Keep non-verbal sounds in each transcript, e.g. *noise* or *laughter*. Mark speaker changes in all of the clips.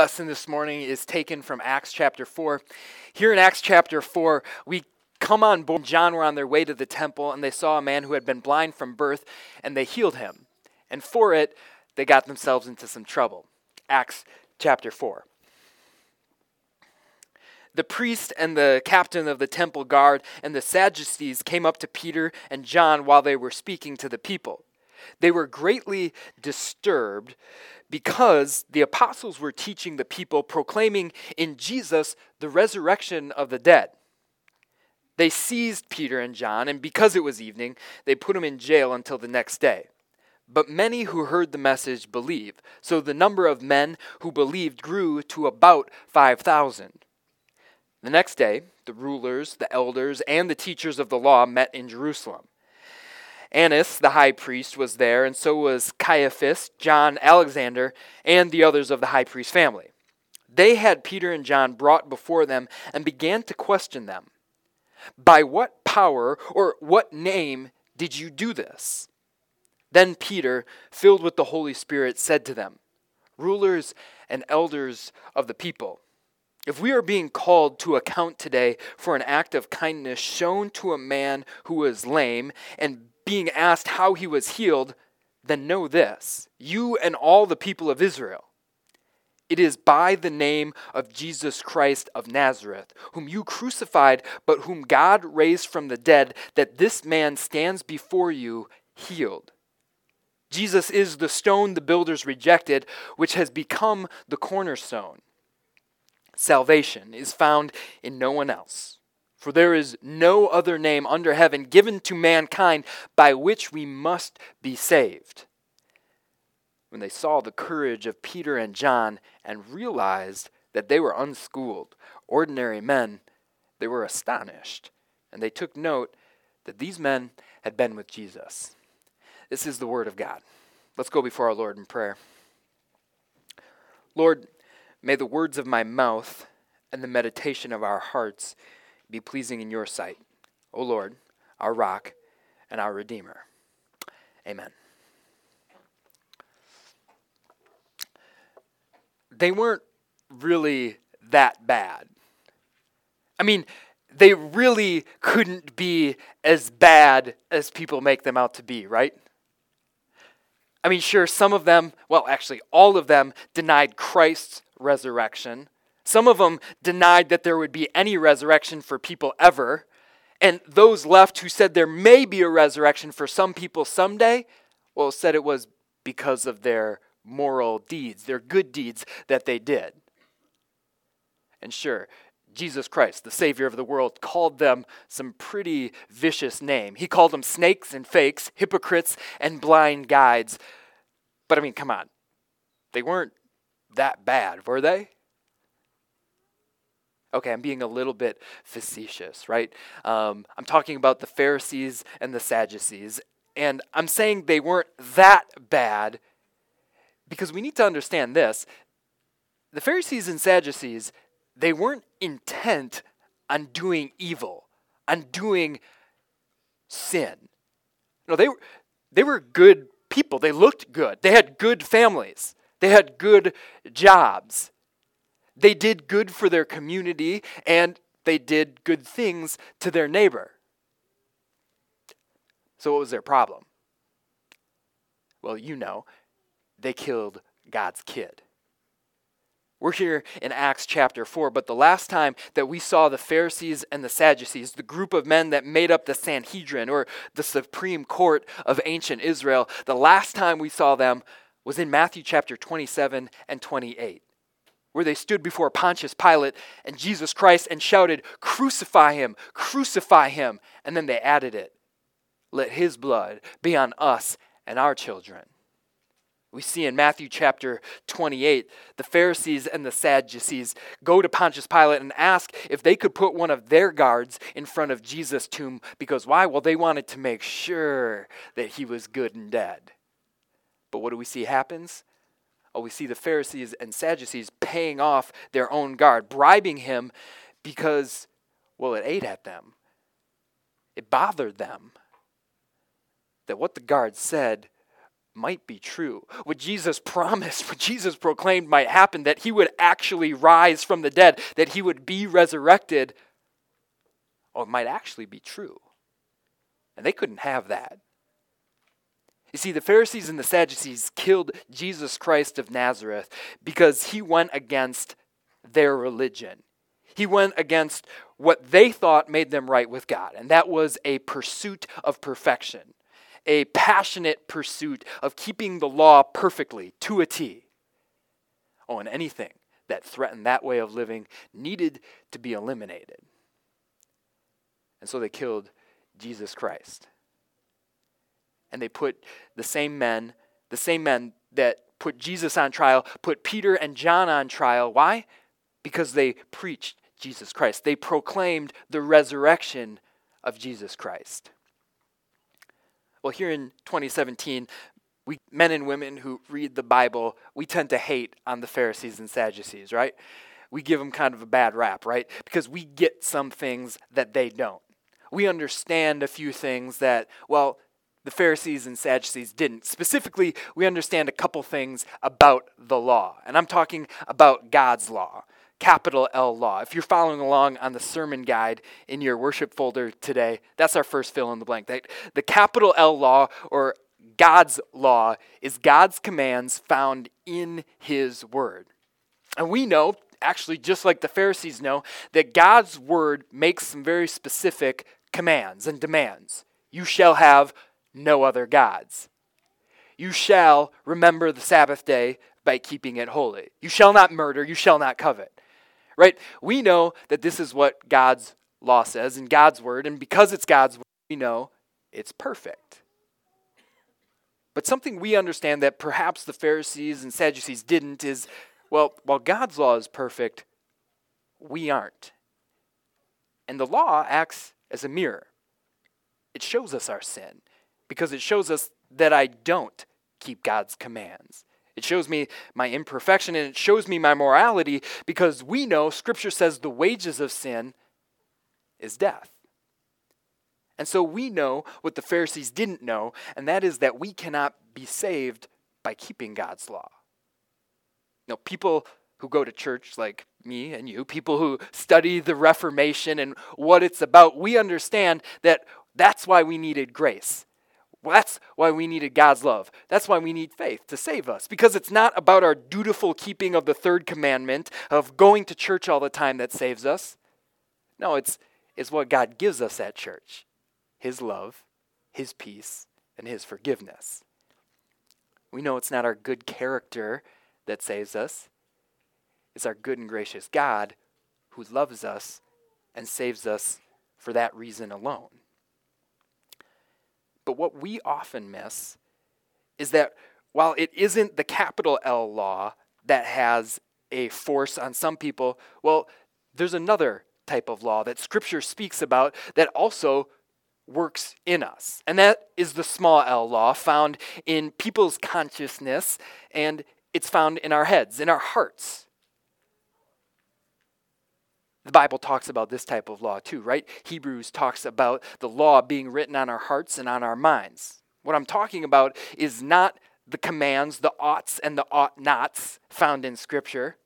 Speaker 1: lesson this morning is taken from Acts chapter 4. Here in Acts chapter 4, we come on board. John were on their way to the temple, and they saw a man who had been blind from birth, and they healed him. And for it, they got themselves into some trouble. Acts chapter 4. The priest and the captain of the temple guard and the Sadducees came up to Peter and John while they were speaking to the people. They were greatly disturbed because the apostles were teaching the people, proclaiming in Jesus the resurrection of the dead. They seized Peter and John, and because it was evening, they put them in jail until the next day. But many who heard the message believed, so the number of men who believed grew to about 5,000. The next day, the rulers, the elders, and the teachers of the law met in Jerusalem. Annas, the high priest, was there, and so was Caiaphas, John, Alexander, and the others of the high priest family. They had Peter and John brought before them and began to question them. By what power or what name did you do this? Then Peter, filled with the Holy Spirit, said to them, Rulers and elders of the people, if we are being called to account today for an act of kindness shown to a man who was lame and being asked how he was healed, then know this you and all the people of Israel. It is by the name of Jesus Christ of Nazareth, whom you crucified, but whom God raised from the dead, that this man stands before you healed. Jesus is the stone the builders rejected, which has become the cornerstone. Salvation is found in no one else. For there is no other name under heaven given to mankind by which we must be saved. When they saw the courage of Peter and John and realized that they were unschooled, ordinary men, they were astonished, and they took note that these men had been with Jesus. This is the Word of God. Let's go before our Lord in prayer. Lord, may the words of my mouth and the meditation of our hearts be pleasing in your sight, O Lord, our rock and our Redeemer. Amen. They weren't really that bad. I mean, they really couldn't be as bad as people make them out to be, right? I mean, sure, some of them, well, actually, all of them denied Christ's resurrection. Some of them denied that there would be any resurrection for people ever. And those left who said there may be a resurrection for some people someday, well, said it was because of their moral deeds, their good deeds that they did. And sure, Jesus Christ, the Savior of the world, called them some pretty vicious name. He called them snakes and fakes, hypocrites and blind guides. But I mean, come on. They weren't that bad, were they? Okay, I'm being a little bit facetious, right? Um, I'm talking about the Pharisees and the Sadducees, and I'm saying they weren't that bad because we need to understand this. The Pharisees and Sadducees, they weren't intent on doing evil, on doing sin. No, they were, they were good people. They looked good. They had good families. They had good jobs. They did good for their community and they did good things to their neighbor. So, what was their problem? Well, you know, they killed God's kid. We're here in Acts chapter 4, but the last time that we saw the Pharisees and the Sadducees, the group of men that made up the Sanhedrin or the Supreme Court of ancient Israel, the last time we saw them was in Matthew chapter 27 and 28 where they stood before Pontius Pilate and Jesus Christ and shouted, Crucify him, crucify him. And then they added it, Let his blood be on us and our children. We see in Matthew chapter 28, the Pharisees and the Sadducees go to Pontius Pilate and ask if they could put one of their guards in front of Jesus' tomb because why? Well, they wanted to make sure that he was good and dead. But what do we see happens? Oh, we see the Pharisees and Sadducees paying off their own guard, bribing him because, well, it ate at them. It bothered them that what the guard said might be true. What Jesus promised, *laughs* what Jesus proclaimed might happen, that he would actually rise from the dead, that he would be resurrected, oh, it might actually be true. And they couldn't have that. You see, the Pharisees and the Sadducees killed Jesus Christ of Nazareth because he went against their religion. He went against what they thought made them right with God, and that was a pursuit of perfection, a passionate pursuit of keeping the law perfectly to a T. Oh, and anything that threatened that way of living needed to be eliminated. And so they killed Jesus Christ and they put the same men, the same men that put Jesus on trial, put Peter and John on trial. Why? Because they preached Jesus Christ. They proclaimed the resurrection of Jesus Christ. Well, here in 2017, we men and women who read the Bible, we tend to hate on the Pharisees and Sadducees, right? We give them kind of a bad rap, right? Because we get some things that they don't. We understand a few things that, well, the Pharisees and Sadducees didn't. Specifically, we understand a couple things about the law, and I'm talking about God's law, capital L law. If you're following along on the sermon guide in your worship folder today, that's our first fill in the blank. The capital L law, or God's law, is God's commands found in His Word. And we know, actually, just like the Pharisees know, that God's Word makes some very specific commands and demands. You shall have no other gods. You shall remember the Sabbath day by keeping it holy. You shall not murder, you shall not covet. Right? We know that this is what God's law says in God's word, and because it's God's word, we know it's perfect. But something we understand that perhaps the Pharisees and Sadducees didn't is well, while God's law is perfect, we aren't. And the law acts as a mirror, it shows us our sin because it shows us that I don't keep God's commands. It shows me my imperfection and it shows me my morality because we know Scripture says the wages of sin is death. And so we know what the Pharisees didn't know, and that is that we cannot be saved by keeping God's law. Know, people who go to church like me and you, people who study the Reformation and what it's about, we understand that that's why we needed grace. Well, that's why we needed God's love. That's why we need faith to save us. Because it's not about our dutiful keeping of the third commandment, of going to church all the time that saves us. No, it's, it's what God gives us at church His love, His peace, and His forgiveness. We know it's not our good character that saves us, it's our good and gracious God who loves us and saves us for that reason alone. But what we often miss is that while it isn't the capital L law that has a force on some people, well, there's another type of law that Scripture speaks about that also works in us. And that is the small l law found in people's consciousness, and it's found in our heads, in our hearts. The Bible talks about this type of law too, right? Hebrews talks about the law being written on our hearts and on our minds. What I'm talking about is not the commands, the oughts and the ought nots found in Scripture,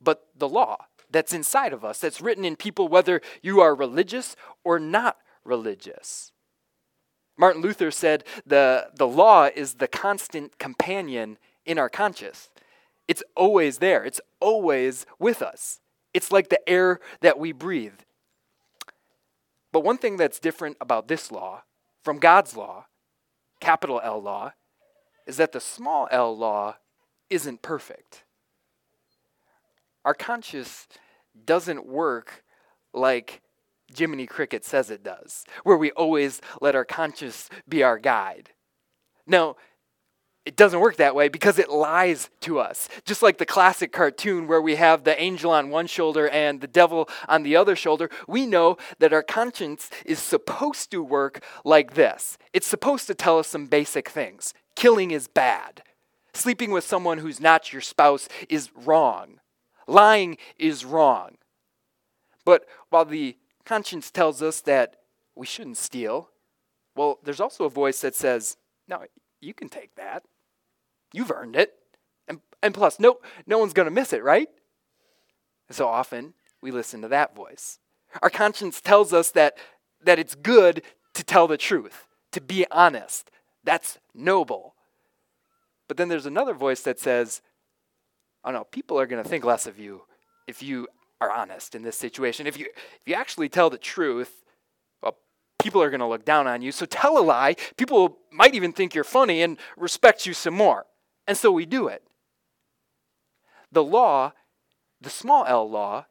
Speaker 1: but the law that's inside of us, that's written in people, whether you are religious or not religious. Martin Luther said the, the law is the constant companion in our conscience. It's always there, it's always with us. It's like the air that we breathe. But one thing that's different about this law from God's law, capital L law, is that the small l law isn't perfect. Our conscience doesn't work like Jiminy Cricket says it does, where we always let our conscience be our guide. No, it doesn't work that way because it lies to us. Just like the classic cartoon where we have the angel on one shoulder and the devil on the other shoulder, we know that our conscience is supposed to work like this. It's supposed to tell us some basic things. Killing is bad. Sleeping with someone who's not your spouse is wrong. Lying is wrong. But while the conscience tells us that we shouldn't steal, well, there's also a voice that says, no, you can take that. You've earned it. And, and plus, no, no one's going to miss it, right? And so often we listen to that voice. Our conscience tells us that, that it's good to tell the truth, to be honest. That's noble. But then there's another voice that says, oh no, people are going to think less of you if you are honest in this situation. If you, if you actually tell the truth, people are going to look down on you. So tell a lie. People might even think you're funny and respect you some more. And so we do it. The law, the small l law,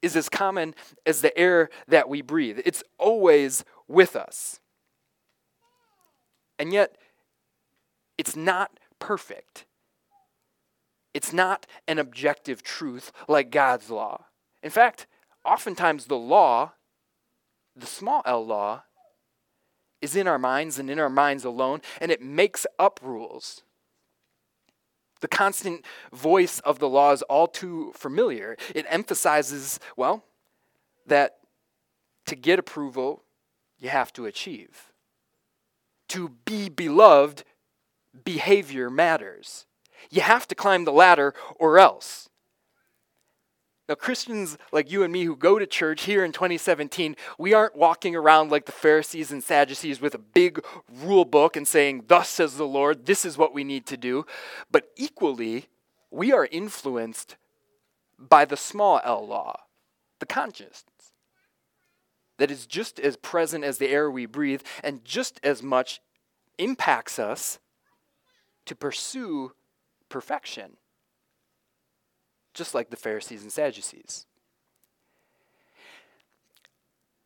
Speaker 1: is as common as the air that we breathe. It's always with us. And yet, it's not perfect. It's not an objective truth like God's law. In fact, oftentimes the law, the small l law, is in our minds and in our minds alone, and it makes up rules. The constant voice of the law is all too familiar. It emphasizes, well, that to get approval, you have to achieve. To be beloved, behavior matters. You have to climb the ladder or else. Now, Christians like you and me who go to church here in 2017, we aren't walking around like the Pharisees and Sadducees with a big rule book and saying, Thus says the Lord, this is what we need to do. But equally, we are influenced by the small l law, the conscience, that is just as present as the air we breathe and just as much impacts us to pursue perfection just like the Pharisees and Sadducees.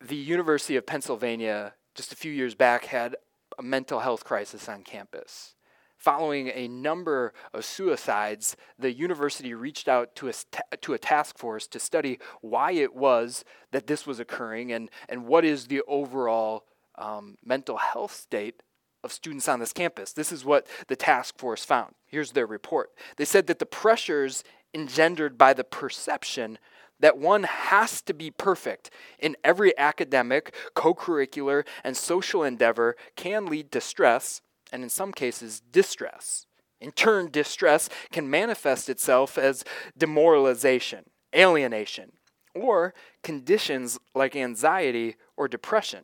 Speaker 1: The University of Pennsylvania, just a few years back, had a mental health crisis on campus. Following a number of suicides, the university reached out to a, to a task force to study why it was that this was occurring and, and what is the overall um, mental health state of students on this campus. This is what the task force found. Here's their report. They said that the pressures engendered by the perception that one has to be perfect in every academic, co curricular, and social endeavor can lead to stress, and in some cases, distress. In turn, distress can manifest itself as demoralization, alienation, or conditions like anxiety or depression.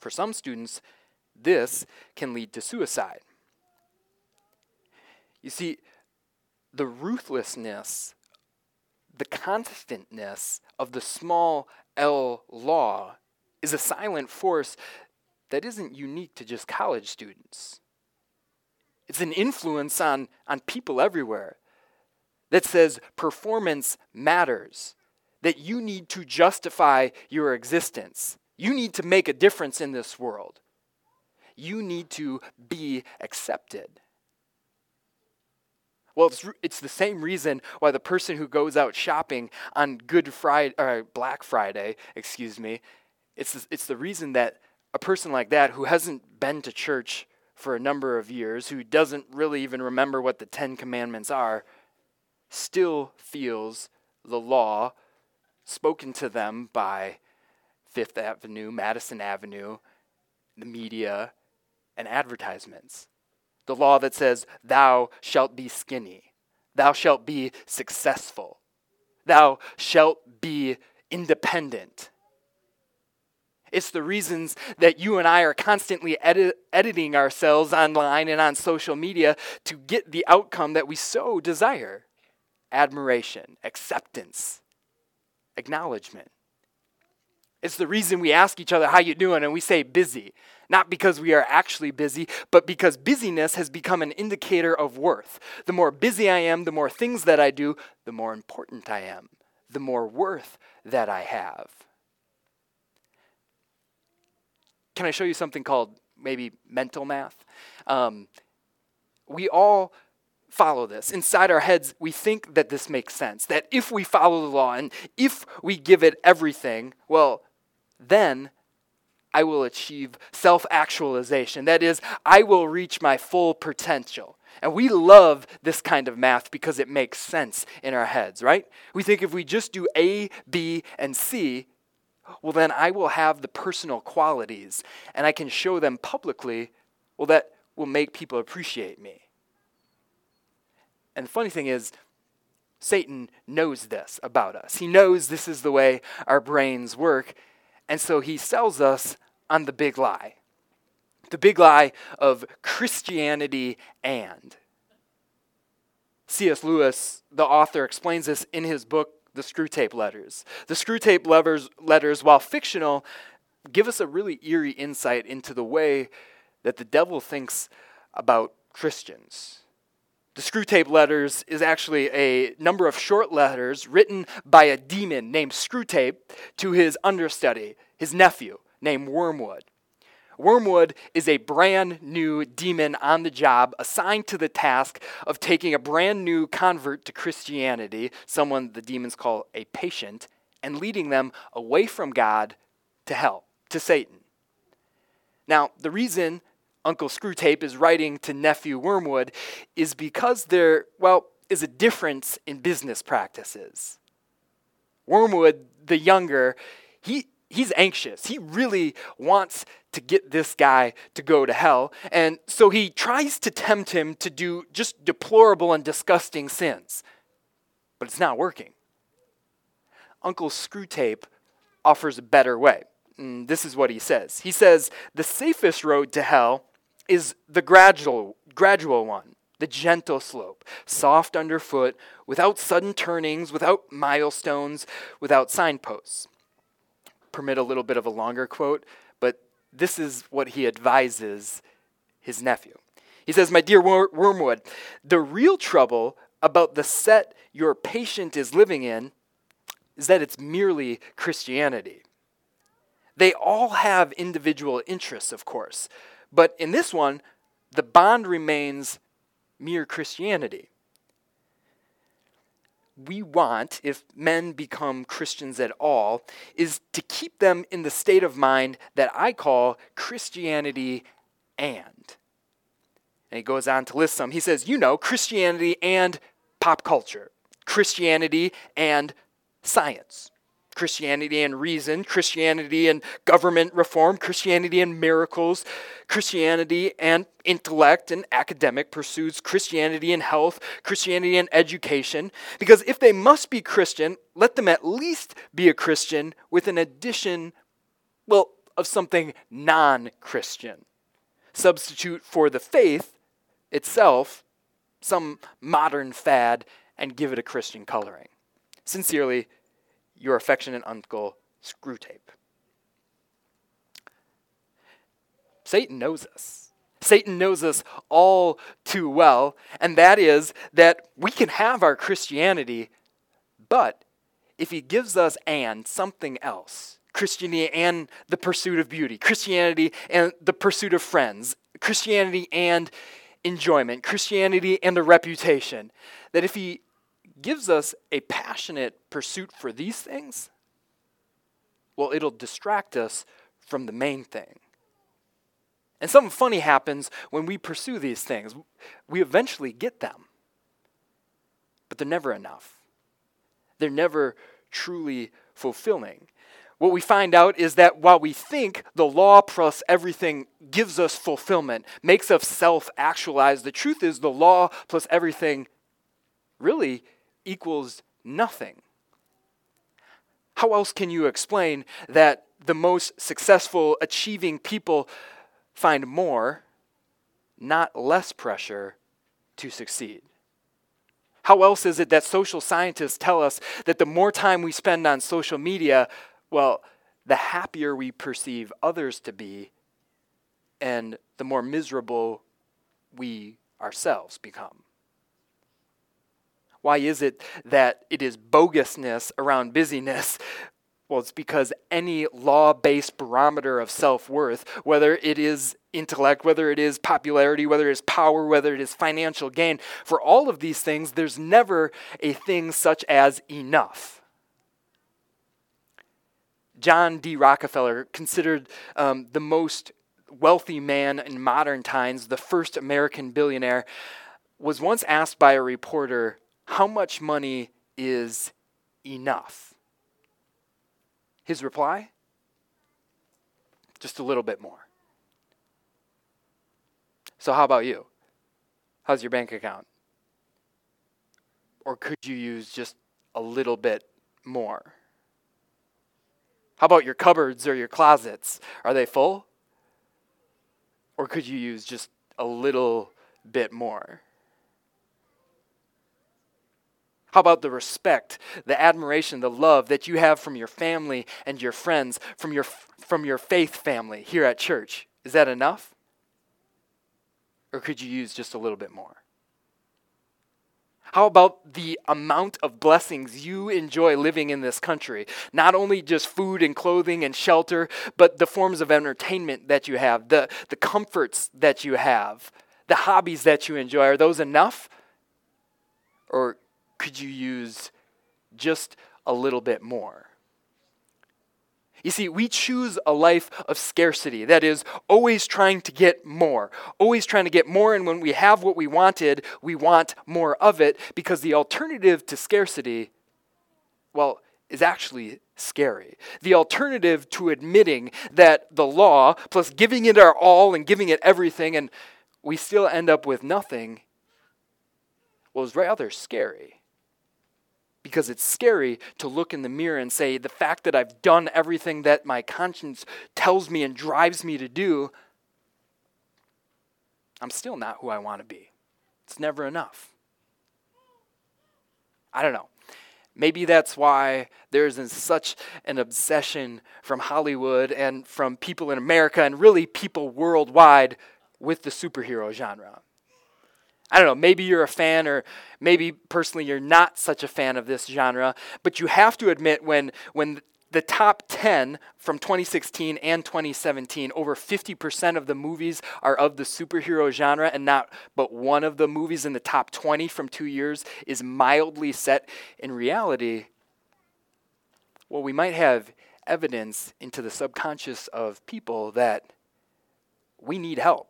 Speaker 1: For some students, this can lead to suicide. You see, the ruthlessness, the constantness of the small L law is a silent force that isn't unique to just college students. It's an influence on, on people everywhere that says performance matters, that you need to justify your existence. You need to make a difference in this world. You need to be accepted. Well, it's, it's the same reason why the person who goes out shopping on Good Friday or Black Friday, excuse me, it's the, it's the reason that a person like that who hasn't been to church for a number of years, who doesn't really even remember what the 10 commandments are, still feels the law spoken to them by Fifth Avenue, Madison Avenue, the media, and advertisements the law that says, Thou shalt be skinny, thou shalt be successful, thou shalt be independent. It's the reasons that you and I are constantly edit- editing ourselves online and on social media to get the outcome that we so desire admiration, acceptance, acknowledgement. It's the reason we ask each other, How you doing? and we say busy not because we are actually busy, but because busyness has become an indicator of worth. The more busy I am, the more things that I do, the more important I am, the more worth that I have. Can I show you something called maybe mental math? Um, we all follow this. Inside our heads, we think that this makes sense. That if we follow the law and if we give it everything, well, then I will achieve self actualization. That is, I will reach my full potential. And we love this kind of math because it makes sense in our heads, right? We think if we just do A, B, and C, well, then I will have the personal qualities and I can show them publicly, well, that will make people appreciate me. And the funny thing is, Satan knows this about us. He knows this is the way our brains work, and so he sells us on the big lie. The big lie of Christianity and. C.S. Lewis, the author, explains this in his book, The Screwtape Letters. The Screwtape letters, letters, while fictional, give us a really eerie insight into the way that the devil thinks about Christians. The Screwtape Letters is actually a number of short letters written by a demon named Screwtape to his understudy, his nephew, named Wormwood. Wormwood is a brand new demon on the job assigned to the task of taking a brand new convert to Christianity, someone the demons call a patient, and leading them away from God to hell, to Satan. Now, the reason Uncle Screwtape is writing to nephew Wormwood is because there, well, is a difference in business practices. Wormwood, the younger, he, he's anxious. He really wants to get this guy to go to hell. And so he tries to tempt him to do just deplorable and disgusting sins. But it's not working. Uncle Screwtape offers a better way. And this is what he says. He says, The safest road to hell is the gradual, gradual one, the gentle slope, soft underfoot, without sudden turnings, without milestones, without signposts. Permit a little bit of a longer quote, but this is what he advises his nephew. He says, My dear Wormwood, the real trouble about the set your patient is living in is that it's merely Christianity. They all have individual interests, of course, but in this one, the bond remains mere Christianity. We want, if men become Christians at all, is to keep them in the state of mind that I call Christianity and. And he goes on to list some. He says, you know, Christianity and pop culture, Christianity and science, Christianity and reason, Christianity and government reform, Christianity and miracles, Christianity and intellect and academic pursuits, Christianity and health, Christianity and education. Because if they must be Christian, let them at least be a Christian with an addition, well, of something non Christian. Substitute for the faith itself some modern fad and give it a Christian coloring. Sincerely, your affectionate uncle, Screwtape. Satan knows us. Satan knows us all too well, and that is that we can have our Christianity, but if he gives us and something else, Christianity and the pursuit of beauty, Christianity and the pursuit of friends, Christianity and enjoyment, Christianity and a reputation, that if he gives us a passionate pursuit for these things, well, it'll distract us from the main thing. And something funny happens when we pursue these things. We eventually get them, but they're never enough. They're never truly fulfilling. What we find out is that while we think the law plus everything gives us fulfillment, makes us self actualize, the truth is the law plus everything really equals nothing. How else can you explain that the most successful, achieving people find more, not less pressure to succeed? How else is it that social scientists tell us that the more time we spend on social media, well, the happier we perceive others to be, and the more miserable we ourselves become? Why is it that it is bogusness around busyness? Well, it's because any law based barometer of self worth, whether it is intellect, whether it is popularity, whether it is power, whether it is financial gain, for all of these things, there's never a thing such as enough. John D. Rockefeller, considered um, the most wealthy man in modern times, the first American billionaire, was once asked by a reporter how much money is enough? His reply? Just a little bit more. So, how about you? How's your bank account? Or could you use just a little bit more? How about your cupboards or your closets? Are they full? Or could you use just a little bit more? How about the respect, the admiration, the love that you have from your family and your friends, from your, from your faith family here at church? Is that enough? Or could you use just a little bit more? How about the amount of blessings you enjoy living in this country? Not only just food and clothing and shelter, but the forms of entertainment that you have, the, the comforts that you have, the hobbies that you enjoy. Are those enough? Or could you use just a little bit more? You see, we choose a life of scarcity. That is, always trying to get more. Always trying to get more, and when we have what we wanted, we want more of it because the alternative to scarcity, well, is actually scary. The alternative to admitting that the law, plus giving it our all and giving it everything, and we still end up with nothing, was rather scary because it's scary to look in the mirror and say, the fact that I've done everything that my conscience tells me and drives me to do, I'm still not who I want to be. It's never enough. I don't know. Maybe that's why there's such an obsession from Hollywood and from people in America and really people worldwide with the superhero genre. I don't know, maybe you're a fan, or maybe personally you're not such a fan of this genre, but you have to admit when, when the top 10 from 2016 and 2017, over 50% of the movies are of the superhero genre, and not but one of the movies in the top 20 from two years is mildly set in reality. Well, we might have evidence into the subconscious of people that we need help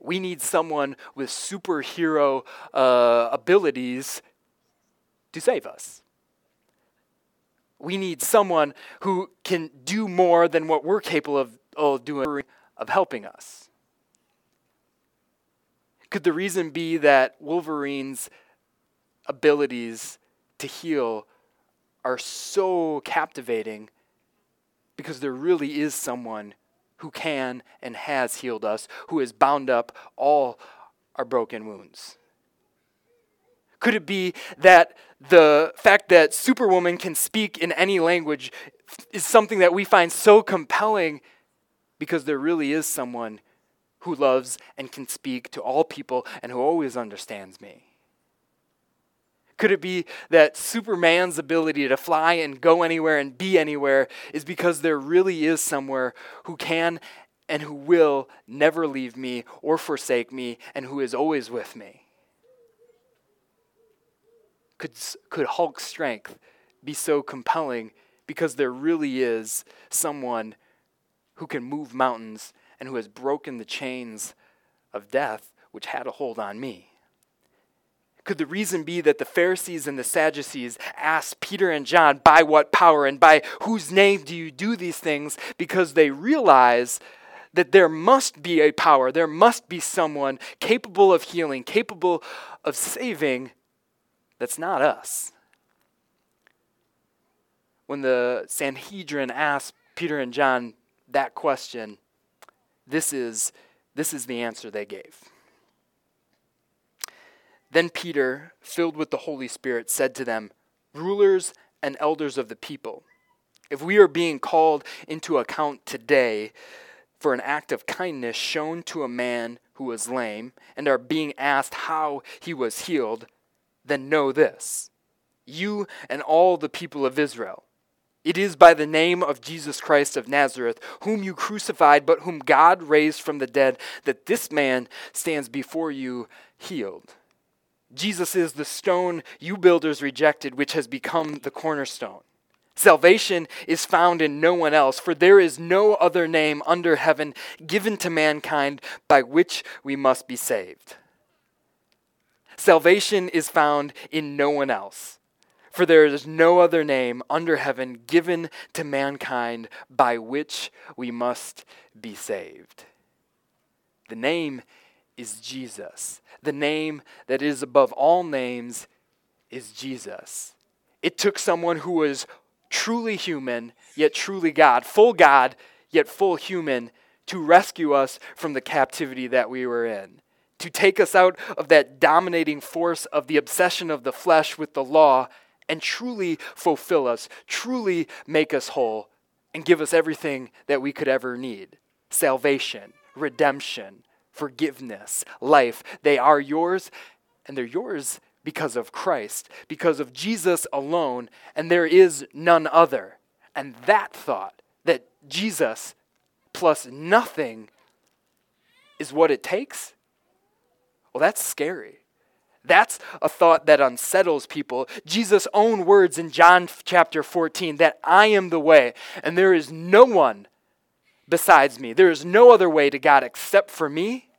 Speaker 1: we need someone with superhero uh, abilities to save us. We need someone who can do more than what we're capable of, of doing, of helping us. Could the reason be that Wolverine's abilities to heal are so captivating because there really is someone who can and has healed us, who has bound up all our broken wounds? Could it be that the fact that Superwoman can speak in any language is something that we find so compelling because there really is someone who loves and can speak to all people and who always understands me? Could it be that Superman's ability to fly and go anywhere and be anywhere is because there really is somewhere who can and who will never leave me or forsake me and who is always with me? Could, could Hulk's strength be so compelling because there really is someone who can move mountains and who has broken the chains of death which had a hold on me? Could the reason be that the Pharisees and the Sadducees asked Peter and John, By what power and by whose name do you do these things? Because they realize that there must be a power, there must be someone capable of healing, capable of saving, that's not us. When the Sanhedrin asked Peter and John that question, this is, this is the answer they gave. Then Peter, filled with the Holy Spirit, said to them, Rulers and elders of the people, if we are being called into account today for an act of kindness shown to a man who was lame, and are being asked how he was healed, then know this you and all the people of Israel. It is by the name of Jesus Christ of Nazareth, whom you crucified, but whom God raised from the dead, that this man stands before you healed. Jesus is the stone you builders rejected, which has become the cornerstone. Salvation is found in no one else, for there is no other name under heaven given to mankind by which we must be saved. Salvation is found in no one else, for there is no other name under heaven given to mankind by which we must be saved. The name is Jesus. The name that is above all names is Jesus. It took someone who was truly human, yet truly God, full God, yet full human, to rescue us from the captivity that we were in, to take us out of that dominating force of the obsession of the flesh with the law and truly fulfill us, truly make us whole, and give us everything that we could ever need salvation, redemption, forgiveness, life. They are yours, and they're yours because of Christ, because of Jesus alone, and there is none other. And that thought, that Jesus plus nothing is what it takes, well, that's scary. That's a thought that unsettles people. Jesus' own words in John chapter 14 that I am the way, and there is no one besides me. There is no other way to God except for me.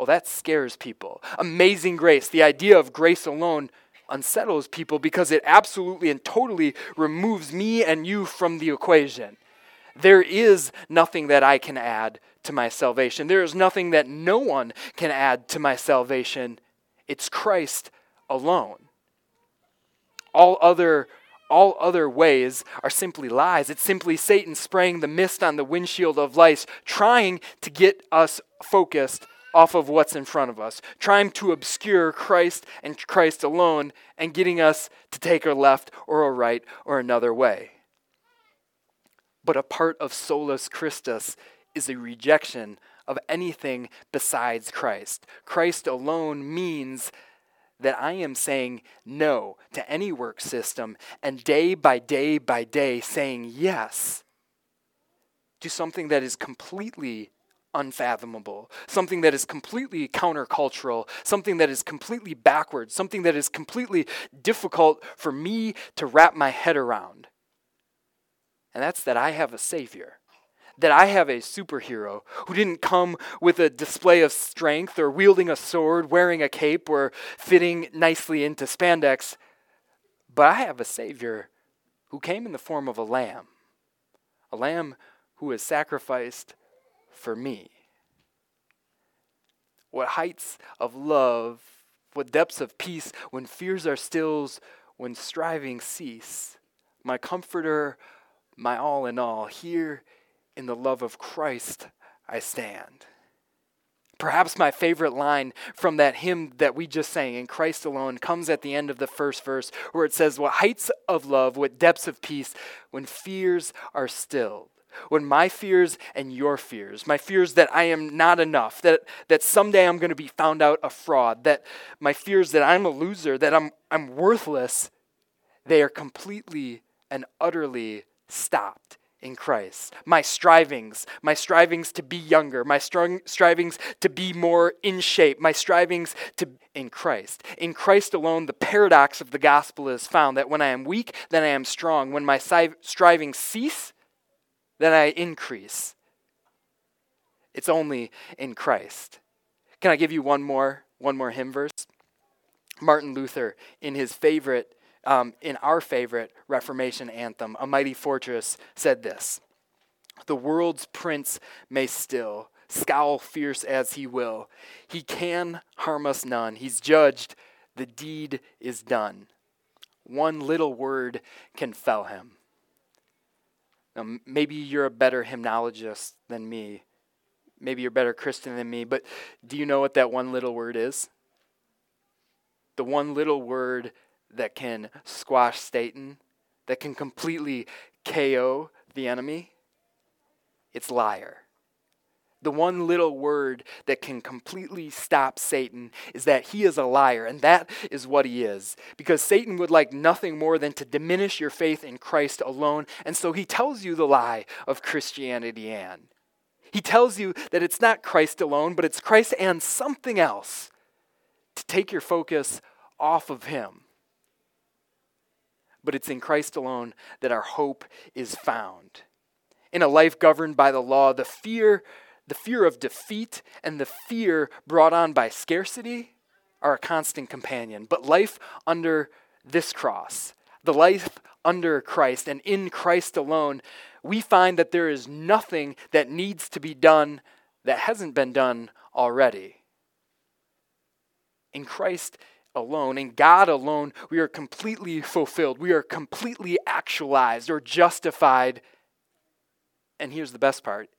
Speaker 1: Well, that scares people. Amazing grace, the idea of grace alone unsettles people because it absolutely and totally removes me and you from the equation. There is nothing that I can add to my salvation. There is nothing that no one can add to my salvation. It's Christ alone. All other all other ways are simply lies. It's simply Satan spraying the mist on the windshield of life, trying to get us focused off of what's in front of us, trying to obscure Christ and Christ alone, and getting us to take a left or a right or another way. But a part of solus Christus is a rejection of anything besides Christ. Christ alone means that I am saying no to any work system and day by day by day saying yes to something that is completely unfathomable, something that is completely countercultural, something that is completely backwards, something that is completely difficult for me to wrap my head around. And that's that I have a Savior that I have a superhero who didn't come with a display of strength or wielding a sword, wearing a cape, or fitting nicely into spandex, but I have a Savior who came in the form of a lamb, a lamb who was sacrificed for me. What heights of love, what depths of peace when fears are stills, when striving cease. My comforter, my all in all, here in the love of Christ I stand. Perhaps my favorite line from that hymn that we just sang, In Christ Alone, comes at the end of the first verse, where it says, What heights of love, what depths of peace, when fears are stilled. When my fears and your fears, my fears that I am not enough, that, that someday I'm going to be found out a fraud, that my fears that I'm a loser, that I'm, I'm worthless, they are completely and utterly stopped in Christ. My strivings, my strivings to be younger, my strong strivings to be more in shape, my strivings to in Christ. In Christ alone, the paradox of the gospel is found that when I am weak, then I am strong. When my strivings cease, then I increase. It's only in Christ. Can I give you one more one more hymn verse? Martin Luther, in his favorite um, in our favorite Reformation anthem, A Mighty Fortress, said this The world's prince may still scowl fierce as he will. He can harm us none. He's judged, the deed is done. One little word can fell him. Now, maybe you're a better hymnologist than me. Maybe you're a better Christian than me, but do you know what that one little word is? The one little word that can squash Satan, that can completely KO the enemy? It's liar. The one little word that can completely stop Satan is that he is a liar, and that is what he is. Because Satan would like nothing more than to diminish your faith in Christ alone, and so he tells you the lie of Christianity and. He tells you that it's not Christ alone, but it's Christ and something else to take your focus off of him but it's in Christ alone that our hope is found. In a life governed by the law, the fear, the fear of defeat and the fear brought on by scarcity are a constant companion. But life under this cross, the life under Christ and in Christ alone, we find that there is nothing that needs to be done that hasn't been done already. In Christ alone, in God alone, we are completely fulfilled. We are completely actualized or justified. And here's the best part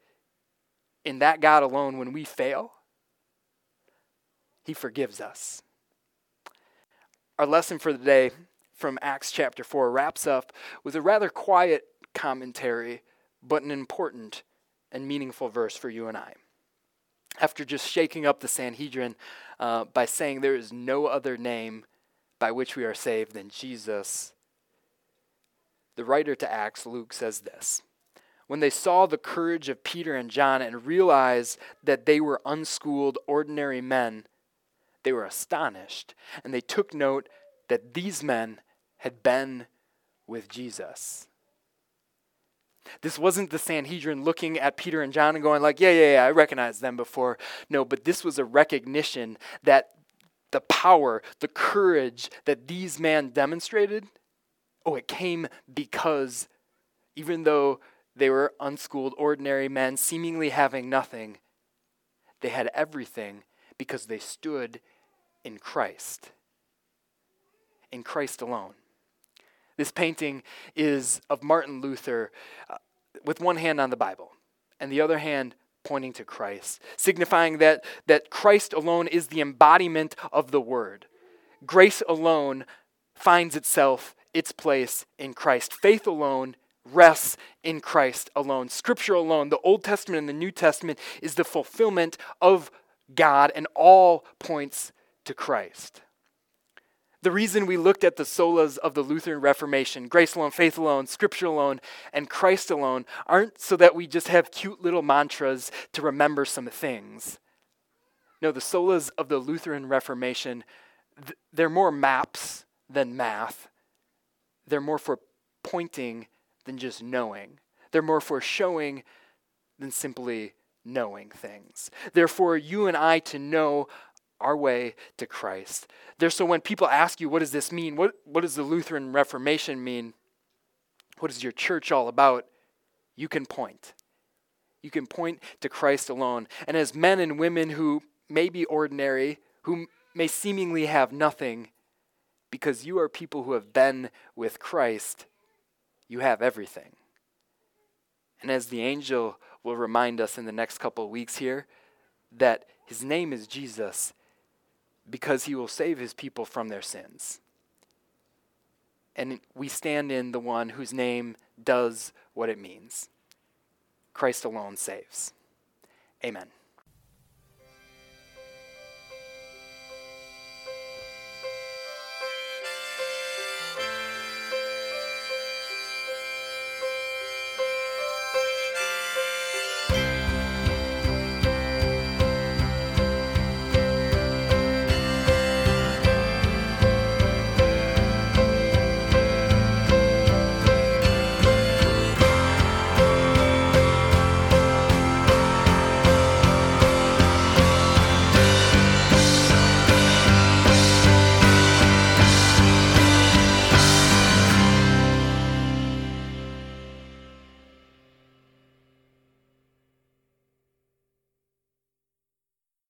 Speaker 1: in that God alone, when we fail, He forgives us. Our lesson for the day from Acts chapter 4 wraps up with a rather quiet commentary, but an important and meaningful verse for you and I. After just shaking up the Sanhedrin uh, by saying there is no other name by which we are saved than Jesus, the writer to Acts, Luke, says this. When they saw the courage of Peter and John and realized that they were unschooled, ordinary men, they were astonished, and they took note that these men had been with Jesus. This wasn't the Sanhedrin looking at Peter and John and going like, "Yeah, yeah, yeah, I recognize them before." No, but this was a recognition that the power, the courage that these men demonstrated, oh, it came because even though they were unschooled, ordinary men, seemingly having nothing, they had everything because they stood in Christ. In Christ alone. This painting is of Martin Luther uh, with one hand on the Bible and the other hand pointing to Christ, signifying that, that Christ alone is the embodiment of the Word. Grace alone finds itself, its place in Christ. Faith alone rests in Christ alone. Scripture alone, the Old Testament and the New Testament, is the fulfillment of God and all points to Christ. The reason we looked at the solas of the Lutheran Reformation, grace alone, faith alone, scripture alone, and Christ alone, aren't so that we just have cute little mantras to remember some things. No, the solas of the Lutheran Reformation, they're more maps than math. They're more for pointing than just knowing. They're more for showing than simply knowing things. Therefore, you and I to know our way to Christ. There, so when people ask you, what does this mean? What, what does the Lutheran Reformation mean? What is your church all about? You can point. You can point to Christ alone. And as men and women who may be ordinary, who may seemingly have nothing, because you are people who have been with Christ, you have everything. And as the angel will remind us in the next couple of weeks here, that his name is Jesus because he will save his people from their sins. And we stand in the one whose name does what it means Christ alone saves. Amen.